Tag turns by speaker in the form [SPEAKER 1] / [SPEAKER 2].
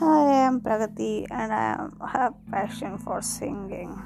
[SPEAKER 1] Hi, I am Pragati and I have passion for singing.